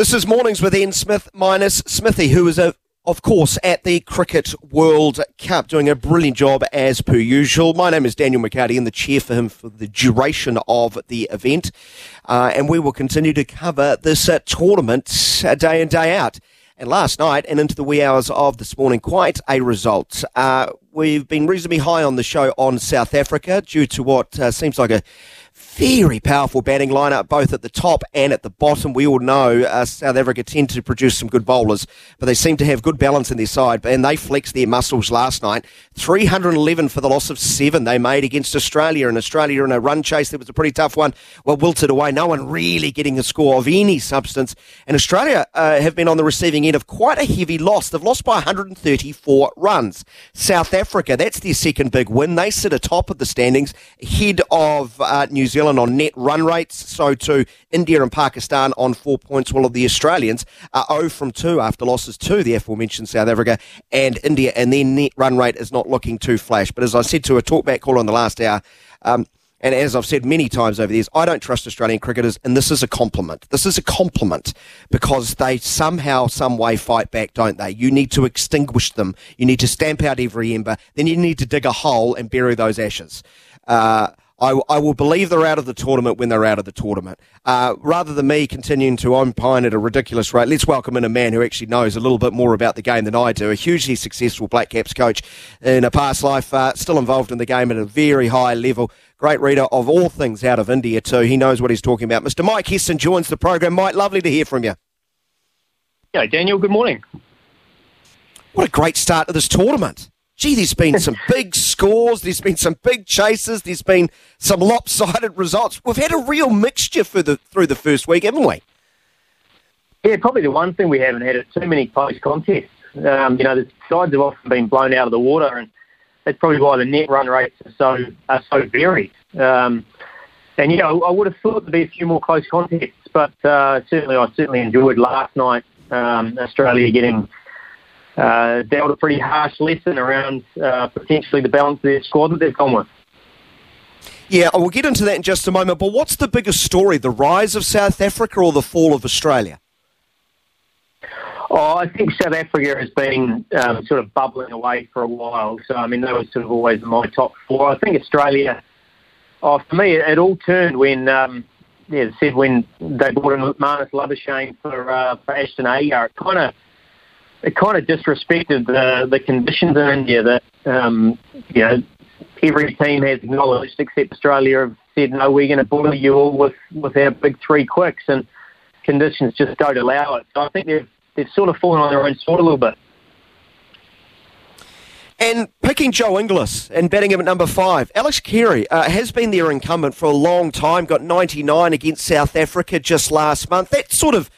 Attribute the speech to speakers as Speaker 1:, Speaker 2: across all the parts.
Speaker 1: This is Mornings with Ian Smith minus Smithy, who is, a, of course, at the Cricket World Cup, doing a brilliant job as per usual. My name is Daniel McHardy, and the chair for him for the duration of the event. Uh, and we will continue to cover this uh, tournament uh, day in, day out. And last night and into the wee hours of this morning, quite a result. Uh, we've been reasonably high on the show on South Africa due to what uh, seems like a very powerful batting lineup, both at the top and at the bottom. We all know uh, South Africa tend to produce some good bowlers, but they seem to have good balance in their side, and they flexed their muscles last night. 311 for the loss of seven they made against Australia, and Australia in a run chase that was a pretty tough one. Well, wilted away, no one really getting a score of any substance, and Australia uh, have been on the receiving end of quite a heavy loss. They've lost by 134 runs. South Africa, that's their second big win. They sit atop of the standings, ahead of uh, New Zealand on net run rates. So too India and Pakistan on four points, while the Australians are 0 from 2 after losses to the aforementioned South Africa and India, and their net run rate is not looking too flash. But as I said to a talkback call on the last hour, um, and as I've said many times over the years, I don't trust Australian cricketers, and this is a compliment. This is a compliment because they somehow, some way fight back, don't they? You need to extinguish them. You need to stamp out every ember. Then you need to dig a hole and bury those ashes. Uh, I, I, will believe they're out of the tournament when they're out of the tournament. Uh, rather than me continuing to opine at a ridiculous rate, let's welcome in a man who actually knows a little bit more about the game than I do. A hugely successful Black Caps coach in a past life, uh, still involved in the game at a very high level. Great reader of all things out of India too. He knows what he's talking about. Mr. Mike Hesson joins the program. Mike, lovely to hear from you.
Speaker 2: Yeah, Daniel. Good morning.
Speaker 1: What a great start to this tournament gee, there's been some big scores, there's been some big chases, there's been some lopsided results. We've had a real mixture for the through the first week, haven't we?
Speaker 2: Yeah, probably the one thing we haven't had is too many close contests. Um, you know, the sides have often been blown out of the water, and that's probably why the net run rates are so are so varied. Um, and you know, I would have thought there'd be a few more close contests, but uh, certainly I certainly enjoyed last night um, Australia getting uh, dealt a pretty harsh lesson around uh, potentially the balance of their squad that they've gone with.
Speaker 1: Yeah, we'll get into that in just a moment. But what's the biggest story, the rise of South Africa or the fall of Australia?
Speaker 2: Oh, I think South Africa has been um, sort of bubbling away for a while. So, I mean, that was sort of always my top four. I think Australia, oh, for me, it, it all turned when, um, yeah, said when they brought in Marnus Labuschagne for, uh, for Ashton Agar. It kind of it kind of disrespected the the conditions in India that um, you know every team has acknowledged, except Australia have said no, we're going to bully you all with with our big three quicks, and conditions just don't allow it. So I think they've they've sort of fallen on their own sword a little bit.
Speaker 1: And picking Joe Inglis and batting him at number five, Alex Carey uh, has been their incumbent for a long time, got 99 against South Africa just last month. That sort of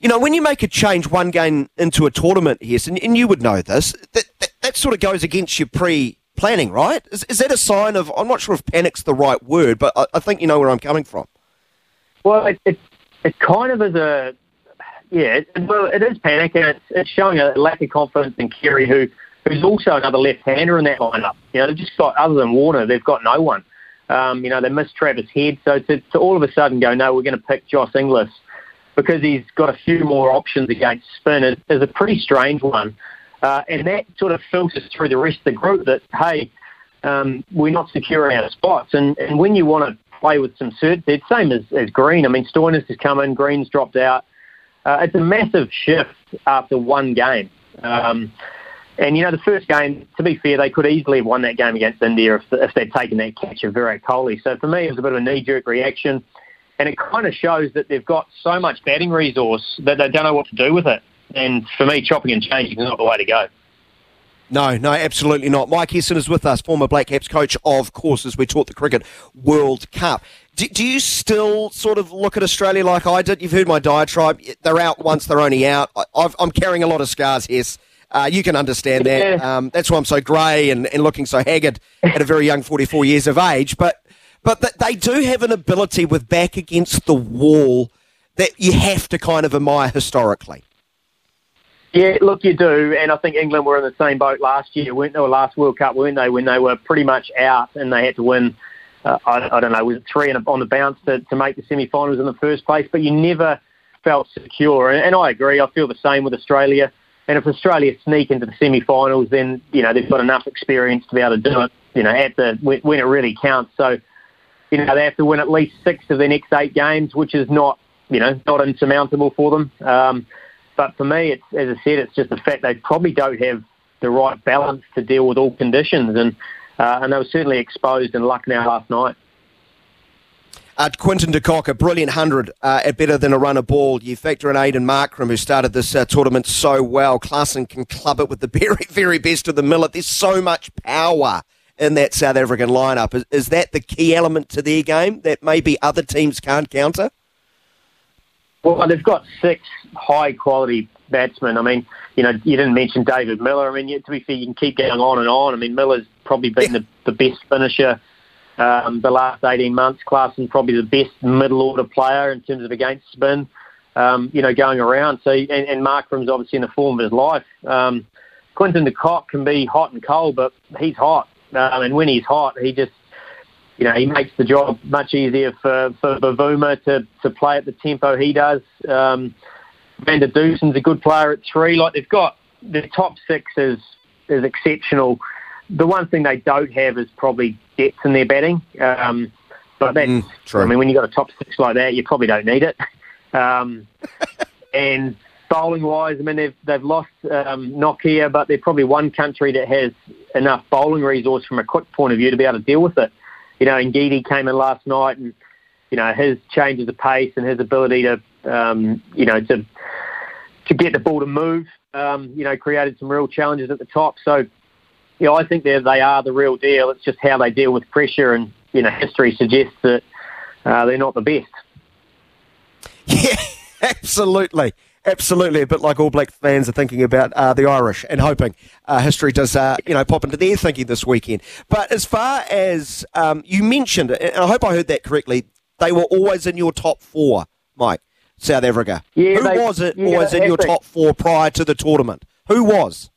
Speaker 1: you know, when you make a change one game into a tournament, yes, and, and you would know this, that, that, that sort of goes against your pre planning, right? Is, is that a sign of, I'm not sure if panic's the right word, but I, I think you know where I'm coming from.
Speaker 2: Well, it, it, it kind of is a, yeah, well, it is panic, and it's, it's showing a lack of confidence in Carey, who who's also another left-hander in that lineup. You know, they've just got, other than Warner, they've got no one. Um, you know, they missed Travis Head, so to, to all of a sudden go, no, we're going to pick Josh Inglis because he's got a few more options against spin is, is a pretty strange one. Uh, and that sort of filters through the rest of the group that, hey, um, we're not secure in our spots. And, and when you want to play with some certainty, same as, as Green. I mean, Stoinis has come in, Green's dropped out. Uh, it's a massive shift after one game. Um, and, you know, the first game, to be fair, they could easily have won that game against India if, if they'd taken that catch of Virat Kohli. So for me, it was a bit of a knee-jerk reaction and it kind of shows that they've got so much batting resource that they don't know what to do with it. And for me, chopping and changing is not the way to go.
Speaker 1: No, no, absolutely not. Mike Hesson is with us, former Black Caps coach, of course, as we taught the Cricket World Cup. Do, do, you still sort of look at Australia like I did? You've heard my diatribe. They're out once, they're only out. I, am carrying a lot of scars, Hess. Uh, you can understand that. Um, that's why I'm so grey and, and looking so haggard at a very young 44 years of age. But but th- they do have an ability with back against the wall that you have to kind of admire historically.
Speaker 2: Yeah, look, you do, and I think England were in the same boat last year, weren't they? Last World Cup, weren't they? When they were pretty much out and they had to win. Uh, I, I, don't know, was it three on the bounce to, to make the semi-finals in the first place? But you never, felt secure, and, and I agree. I feel the same with Australia. And if Australia sneak into the semi-finals, then you know they've got enough experience to be able to do it. You know, at the when, when it really counts. So, you know, they have to win at least six of their next eight games, which is not you know not insurmountable for them. Um, but for me, it's as I said, it's just the fact they probably don't have the right balance to deal with all conditions, and uh, and they were certainly exposed in Lucknow last night.
Speaker 1: Uh, Quinton de Kock, a brilliant 100 uh, at better than a run of ball. You factor in Aiden Markram, who started this uh, tournament so well. Klaasen can club it with the very, very best of the millet. There's so much power in that South African lineup. Is, is that the key element to their game that maybe other teams can't counter?
Speaker 2: Well, they've got six high quality batsmen. I mean, you know, you didn't mention David Miller. I mean, to be fair, you can keep going on and on. I mean, Miller's probably been yeah. the, the best finisher um, the last 18 months. Klaasen probably the best middle order player in terms of against spin, um, you know, going around. So, and, and Markram's obviously in the form of his life. Um, Quinton de Kock can be hot and cold, but he's hot. Um, and when he's hot, he just, you know, he makes the job much easier for, for Bavuma to, to play at the tempo he does. Um, Van der Dussen's a good player at three. Like they've got the top six is is exceptional. The one thing they don't have is probably depth in their batting. Um, but that's, mm, true. I mean, when you've got a top six like that, you probably don't need it. Um, and bowling wise, I mean, they've, they've lost um, Nortje, but they're probably one country that has enough bowling resource from a quick point of view to be able to deal with it. You know, Ngidi came in last night and, you know, his changes of pace and his ability to, um, you know, to to get the ball to move, um, you know, created some real challenges at the top. So you know, I think they they are the real deal. It's just how they deal with pressure, and you know, history suggests that uh, they're not the best.
Speaker 1: Yeah, absolutely. Absolutely, a bit like All Black fans are thinking about uh, the Irish and hoping uh, history does, uh, you know, pop into their thinking this weekend. But as far as um, you mentioned, and I hope I heard that correctly, they were always in your top four, Mike. South Africa.
Speaker 2: Yeah,
Speaker 1: Who
Speaker 2: they,
Speaker 1: was it yeah, always in your top four prior to the tournament? Who was?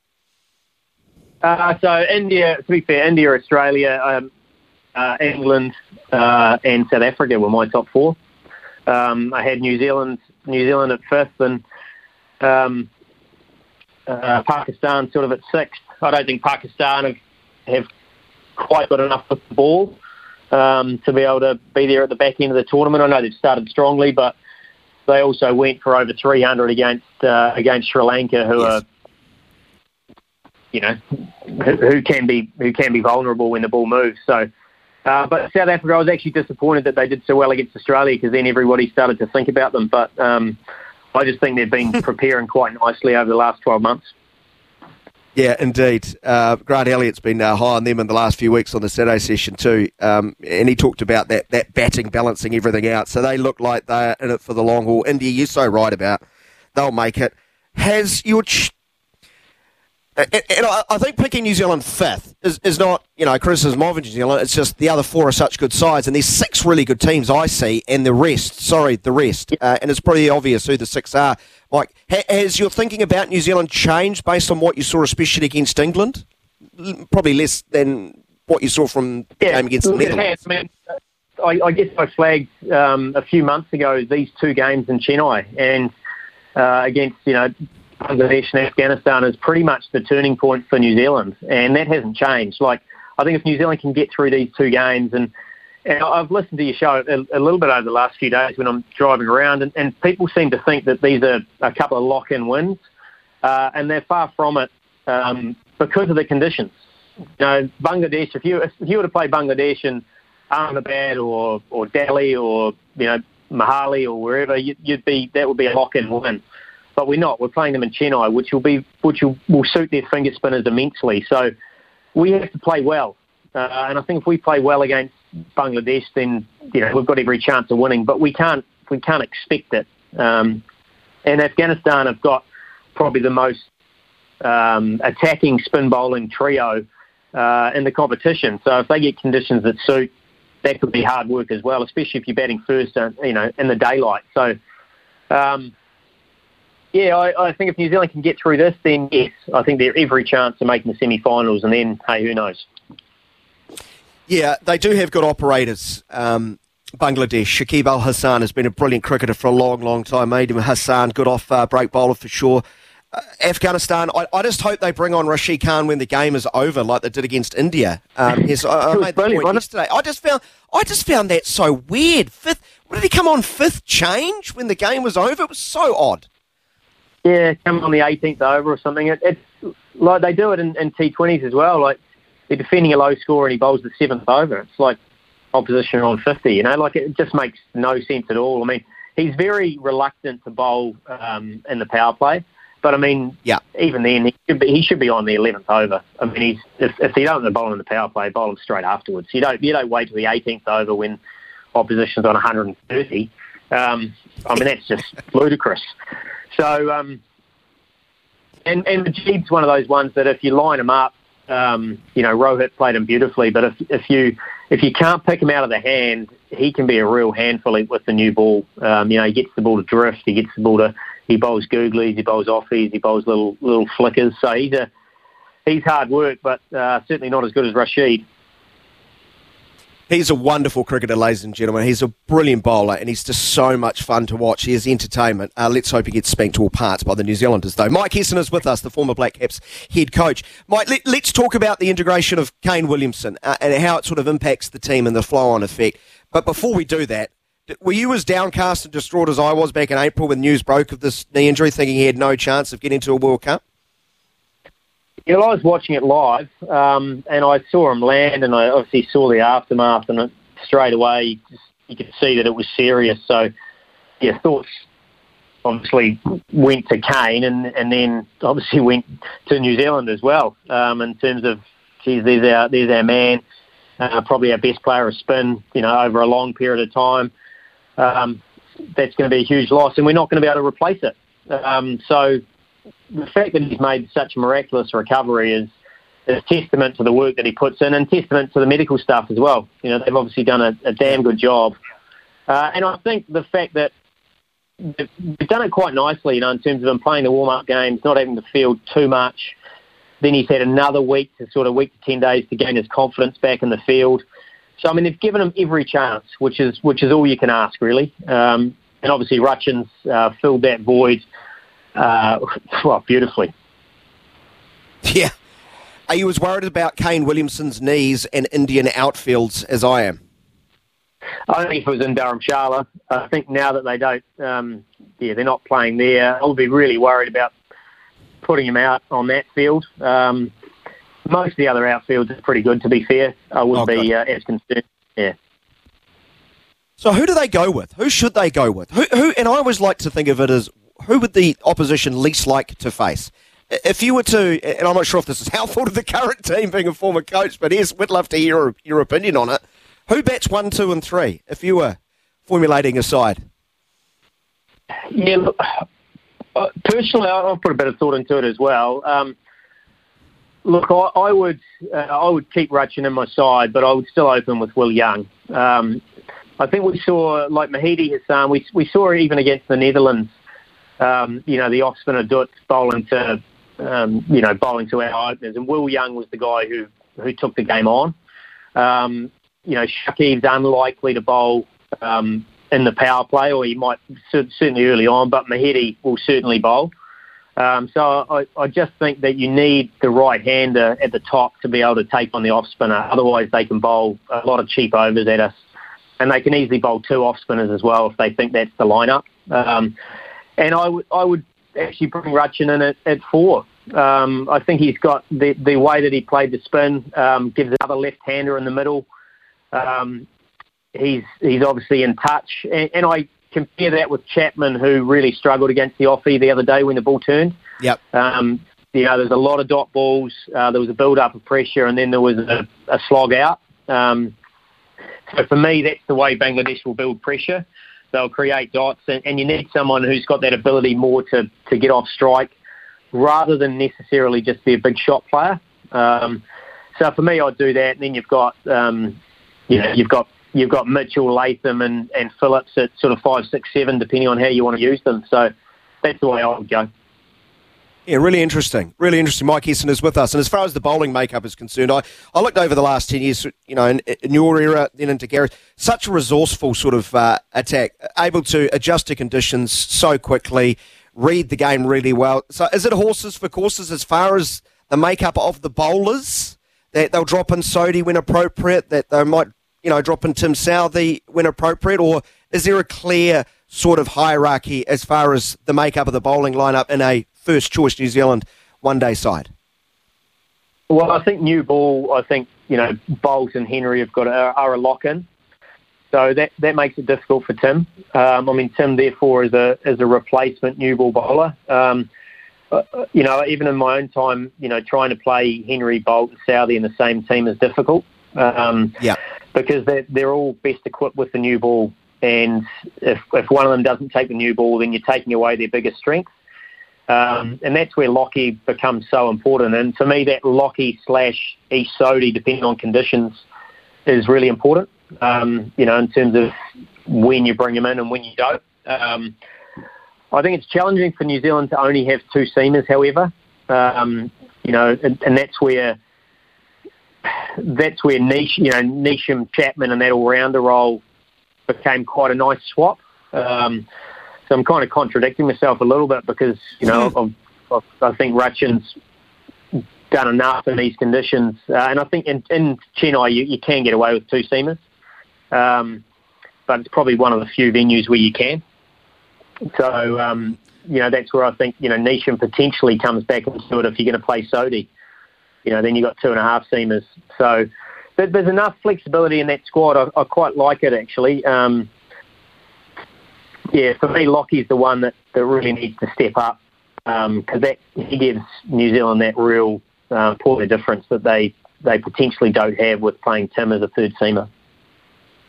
Speaker 2: Uh, so India, to be fair, India, Australia, um, uh, England, uh, and South Africa were my top four. Um, I had New Zealand, New Zealand at fifth, and um, uh, Pakistan sort of at sixth. I don't think Pakistan have, have quite got enough with the ball um, to be able to be there at the back end of the tournament. I know they've started strongly, but they also went for over 300 against uh, against Sri Lanka, who yes. are you know, who, who can be who can be vulnerable when the ball moves. So, uh, but South Africa, I was actually disappointed that they did so well against Australia because then everybody started to think about them. But um, I just think they've been preparing quite nicely over the last 12 months.
Speaker 1: Yeah, indeed. Uh, Grant Elliott's been uh, high on them in the last few weeks on the Saturday session too, um, and he talked about that that batting balancing everything out. So they look like they're in it for the long haul. India, you're so right about they'll make it. Has your ch- and I think picking New Zealand fifth is, is not, you know, criticism of New Zealand. It's just the other four are such good sides, and there's six really good teams I see, and the rest, sorry, the rest, uh, and it's pretty obvious who the six are. Mike, has your thinking about New Zealand changed based on what you saw, especially against England? Probably less than what you saw from the yeah, game against the Netherlands. I, mean,
Speaker 2: I, I guess I flagged um, a few months ago these two games in Chennai, and uh, against you know Bangladesh and Afghanistan is pretty much the turning point for New Zealand, and that hasn't changed. Like, I think if New Zealand can get through these two games, and, and I've listened to your show a, a, little bit over the last few days when I'm driving around, and, and people seem to think that these are a couple of lock-in wins, uh, and they're far from it um, because of the conditions. You know, Bangladesh. If you if you were to play Bangladesh in Ahmedabad or or Delhi or you know Mohali or wherever, you, you'd be that would be a lock-in win but we're not. We're playing them in Chennai, which will be which will, will suit their finger spinners immensely. So we have to play well, uh, and I think if we play well against Bangladesh, then you know we've got every chance of winning. But we can't we can't expect it. Um, and Afghanistan have got probably the most um, attacking spin bowling trio uh, in the competition. So if they get conditions that suit, that could be hard work as well, especially if you're batting first, uh, you know, in the daylight. So um, yeah, I, I, think if New Zealand can get through this, then yes, I think they're every chance of making the semi-finals, and then hey, who knows?
Speaker 1: Yeah, they do have good operators. Um, Bangladesh. Shakib Al Hasan has been a brilliant cricketer for a long, long time. Mehidy Hasan, good off uh, break bowler for sure. Uh, Afghanistan, I, I, just hope they bring on Rashid Khan when the game is over, like they did against India. Um, yes, I, I made the point yesterday. I just found, I just found that so weird. Fifth, what did he come on fifth change when the game was over? It was so odd.
Speaker 2: Yeah, come on the 18th over or something. It, it's like they do it in, in T20s as well. Like they're defending a low score and he bowls the seventh over. It's like opposition on 50. You know, like it just makes no sense at all. I mean, he's very reluctant to bowl um, in the power play. But I mean, yeah. even then, he should be, he should be on the 11th over. I mean, he's if, if you don't bowl in the power play, bowl him straight afterwards. You don't you don't wait till the 18th over when opposition's on 130. Um, I mean, that's just ludicrous. So, um, and and Mujeeb's one of those ones that if you line him up, um, you know, Rohit played him beautifully, but if if you if you can't pick him out of the hand, he can be a real handful with the new ball. Um, you know, he gets the ball to drift, he gets the ball to he bowls googlies, he bowls offies, he bowls little little flickers. So he's a he's hard work, but uh, certainly not as good as Rashid.
Speaker 1: He's a wonderful cricketer, ladies and gentlemen. He's a brilliant bowler, and he's just so much fun to watch. He is entertainment. Uh, let's hope he gets spanked to all parts by the New Zealanders, though. Mike Hesson is with us, the former Black Caps head coach. Mike, let, us talk about the integration of Kane Williamson uh, and how it sort of impacts the team and the flow-on effect. But before we do that, were you as downcast and distraught as I was back in April when news broke of this knee injury, thinking he had no chance of getting to a World Cup?
Speaker 2: Yeah, I was watching it live, um, and I saw him land, and I obviously saw the aftermath, and it, straight away you, just, you could see that it was serious. So, yeah, thoughts obviously went to Kane, and and then obviously went to New Zealand as well. Um, in terms of, geez, there's our there's our man, uh, probably our best player of spin, you know, over a long period of time. Um, that's going to be a huge loss, and we're not going to be able to replace it. Um, so the fact that he's made such a miraculous recovery is is testament to the work that he puts in and testament to the medical staff as well. You know, they've obviously done a, a damn good job. Uh, and I think the fact that they've done it quite nicely, you know, in terms of him playing the warm-up games, not having to field too much. Then he's had another week to sort of week to 10 days to gain his confidence back in the field. So, I mean, they've given him every chance, which is which is all you can ask, really. Um, and obviously, Rachin's uh, filled that void uh, well, beautifully.
Speaker 1: Yeah. Are you as worried about Kane Williamson's knees and Indian outfields as I am?
Speaker 2: I think if it was in Dharamshala, I think now that they don't, um, yeah, they're not playing there, I'll be really worried about putting him out on that field. Um, most of the other outfields are pretty good, to be fair. I would oh, be uh, as concerned. Yeah.
Speaker 1: So who do they go with? Who should they go with? Who, who? And I always like to think of it as who would the opposition least like to face? If you were to, and I'm not sure if this is helpful to the current team being a former coach, but yes, we'd love to hear your opinion on it. Who bats one, two, and three if you were formulating a side?
Speaker 2: Yeah, look, uh, personally, I'll put a bit of thought into it as well. Um, look, I, I would uh, I would keep Rachin in my side, but I would still open with Will Young. Um, I think we saw, like Mehidy Hasan, we, we saw even against the Netherlands um, you know, the spinner Dutt bowling to, um, you know, bowling to our openers. And Will Young was the guy who, who took the game on. Um, you know, Shakib's unlikely to bowl um, in the power play, or he might certainly early on, but Mehidy will certainly bowl. Um, so I, I just think that you need the right hander at the top to be able to take on the off spinner. Otherwise, they can bowl a lot of cheap overs at us, and they can easily bowl two off spinners as well if they think that's the lineup. Um, and I would I would actually bring Rachin in at, at four. Um, I think he's got the the way that he played the spin um, gives another left-hander in the middle. Um, he's he's obviously in touch, and, and, I compare that with Chapman, who really struggled against the offie the other day when the ball turned.
Speaker 1: Yep.
Speaker 2: Um, you know, there's a lot of dot balls. Uh, there was a build-up of pressure, and then there was a, a slog out. Um, so for me, that's the way Bangladesh will build pressure they'll create dots, and, and you need someone who's got that ability more to, to get off strike rather than necessarily just be a big shot player. Um, so for me, I'd do that. And then you've got, um, you know, you've got you've got Mitchell, Latham, and, and Phillips at sort of five, six, seven, depending on how you want to use them. So that's the way I would go.
Speaker 1: Yeah, really interesting. Really interesting. Mike Hesson is with us. And as far as the bowling makeup is concerned, I, I looked over the last 10 years, you know, in, in your era, then into Gary's, such a resourceful sort of uh, attack, able to adjust to conditions so quickly, read the game really well. So is it horses for courses as far as the makeup of the bowlers? That they'll drop in Sodhi when appropriate, that they might, you know, drop in Tim Southee when appropriate, or is there a clear sort of hierarchy as far as the makeup of the bowling lineup in a first choice New Zealand one day side?
Speaker 2: Well, I think new ball. I think you know Boult and Henry have got a, are a lock in, so that that makes it difficult for Tim. Um, I mean, Tim therefore is a is a replacement new ball bowler. Um, uh, you know, even in my own time, you know, trying to play Henry, Boult, and Southee in the same team is difficult. Um,
Speaker 1: yeah.
Speaker 2: Because they're, they're all best equipped with the new ball, and if if one of them doesn't take the new ball, then you're taking away their biggest strength. Um, and that's where Lockie becomes so important. And to me, that Lockie slash Ish Sodhi, depending on conditions, is really important. Um, you know, in terms of when you bring him in and when you don't. Um, I think it's challenging for New Zealand to only have two seamers, however. Um, you know, and, and, that's where that's where Nish, you know, Neesham Chapman and that all-rounder role became quite a nice swap. Um, so I'm kind of contradicting myself a little bit because you know hmm. I've, i think Rachin's done enough in these conditions, uh, and I think in, in Chennai you, you can get away with two seamers, um, but it's probably one of the few venues where you can. So um, you know that's where I think you know Neesham potentially comes back into it if you're going to play Sodhi. You know then you've got two and a half seamers. So there's enough flexibility in that squad. I, I quite like it actually. Um, yeah, for me, Lockie's the one that, that really needs to step up because um, that he gives New Zealand that real uh, point of difference that they they potentially don't have with playing Tim as a third seamer.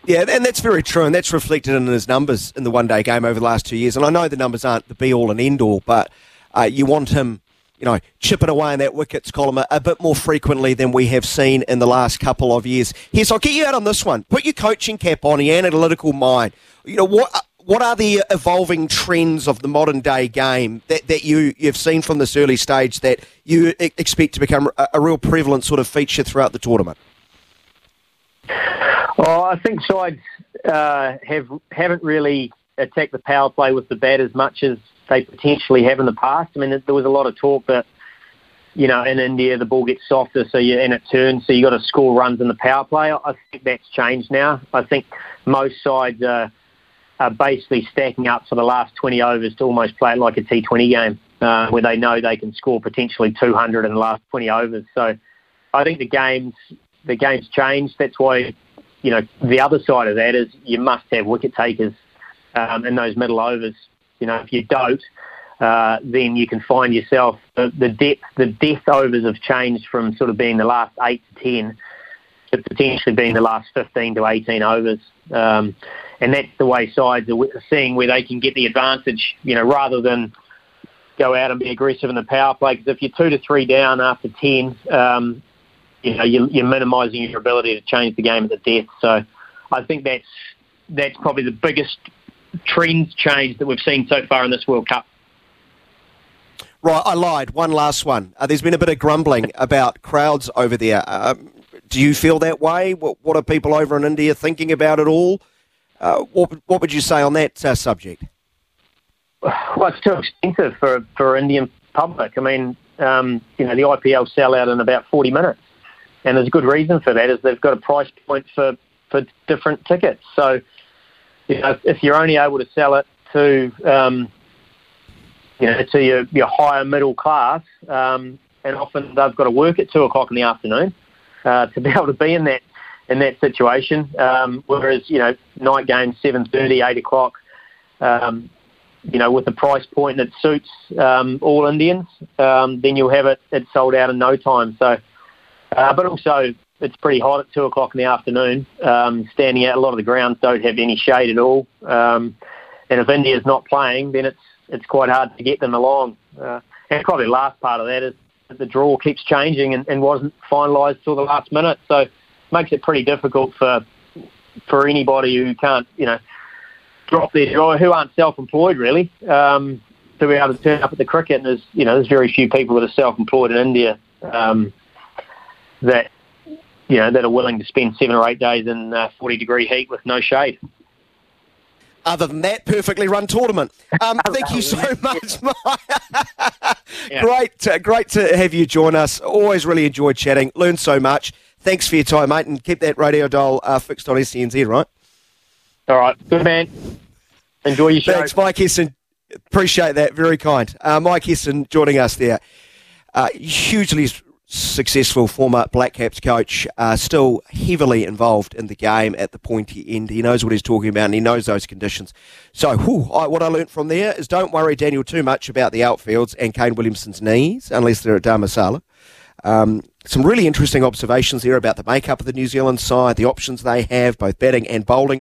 Speaker 1: Yeah, and that's very true, and that's reflected in his numbers in the one day game over the last two years. And I know the numbers aren't the be all and end all, but uh, you want him, you know, chipping away in that wickets column a, a, bit more frequently than we have seen in the last couple of years. Yes, I'll get you out on this one. Put your coaching cap on, your analytical mind. You know, what what are the evolving trends of the modern day game that, that you, you've seen from this early stage that you expect to become a, a real prevalent sort of feature throughout the tournament?
Speaker 2: Oh, I think sides uh, have haven't really attacked the power play with the bat as much as they potentially have in the past. I mean, there was a lot of talk that you know in India the ball gets softer, so you and it turns, so you got to score runs in the power play. I think that's changed now. I think most sides are are basically stacking up for the last 20 overs to almost play it like a T20 game, uh, where they know they can score potentially 200 in the last 20 overs. So I think the game's the game's changed. That's why you know the other side of that is you must have wicket takers um, in those middle overs. You know, if you don't, uh, then you can find yourself the, depth the depth overs have changed from sort of being the last eight to ten to potentially being the last 15 to 18 overs. Um, and that's the way sides are seeing where they can get the advantage, you know, rather than go out and be aggressive in the power play. Because if you're two to three down after 10, um, you know, you're, you're minimising your ability to change the game at the death. So I think that's that's probably the biggest trend change that we've seen so far in this World Cup.
Speaker 1: Right, I lied. One last one. Uh, there's been a bit of grumbling about crowds over there. Um, do you feel that way? What, what, are people over in India thinking about it all? Uh, what, what would you say on that uh, subject?
Speaker 2: Well, it's too expensive for for Indian public. I mean, um, you know, the IPL sell out in about 40 minutes, and there's a good reason for that. Is they've got a price point for for different tickets. So, you know, if you're only able to sell it to um, you know to your your higher middle class, um, and often they've got to work at two o'clock in the afternoon uh, to be able to be in that in that situation. Um, whereas you know night games seven thirty, eight o'clock, um, you know with the price point that suits um, all Indians, um, then you'll have it it sold out in no time. So, uh, but also it's pretty hot at two o'clock in the afternoon. Um, standing out, a lot of the grounds don't have any shade at all. Um, and if India's not playing, then it's it's quite hard to get them along. Uh, and probably the last part of that is that the draw keeps changing and, and wasn't finalised till the last minute. So makes it pretty difficult for for anybody who can't, you know, drop their draw, who aren't self-employed really, um, to be able to turn up at the cricket. And there's you know there's very few people that are self-employed in India um, that you know that are willing to spend seven or eight days in uh, 40 degree heat with no shade.
Speaker 1: Other than that, perfectly run tournament. Um, thank you so much, yeah. Great, uh, great to have you join us. Always really enjoyed chatting. Learned so much. Thanks for your time, mate, and keep that radio dial uh, fixed on SENZ, right?
Speaker 2: All right, good man. Enjoy your show.
Speaker 1: Thanks, Mike Hesson. Appreciate that. Very kind. Uh, Mike Hesson joining us there. Uh, hugely successful former Black Caps coach, uh, still heavily involved in the game at the pointy end. He knows what he's talking about and he knows those conditions. So, whew, I, what I learnt from there is don't worry, Daniel, too much about the outfields and Kane Williamson's knees, unless they're at Dharamsala. Um, some really interesting observations there about the makeup of the New Zealand side, the options they have, both batting and bowling.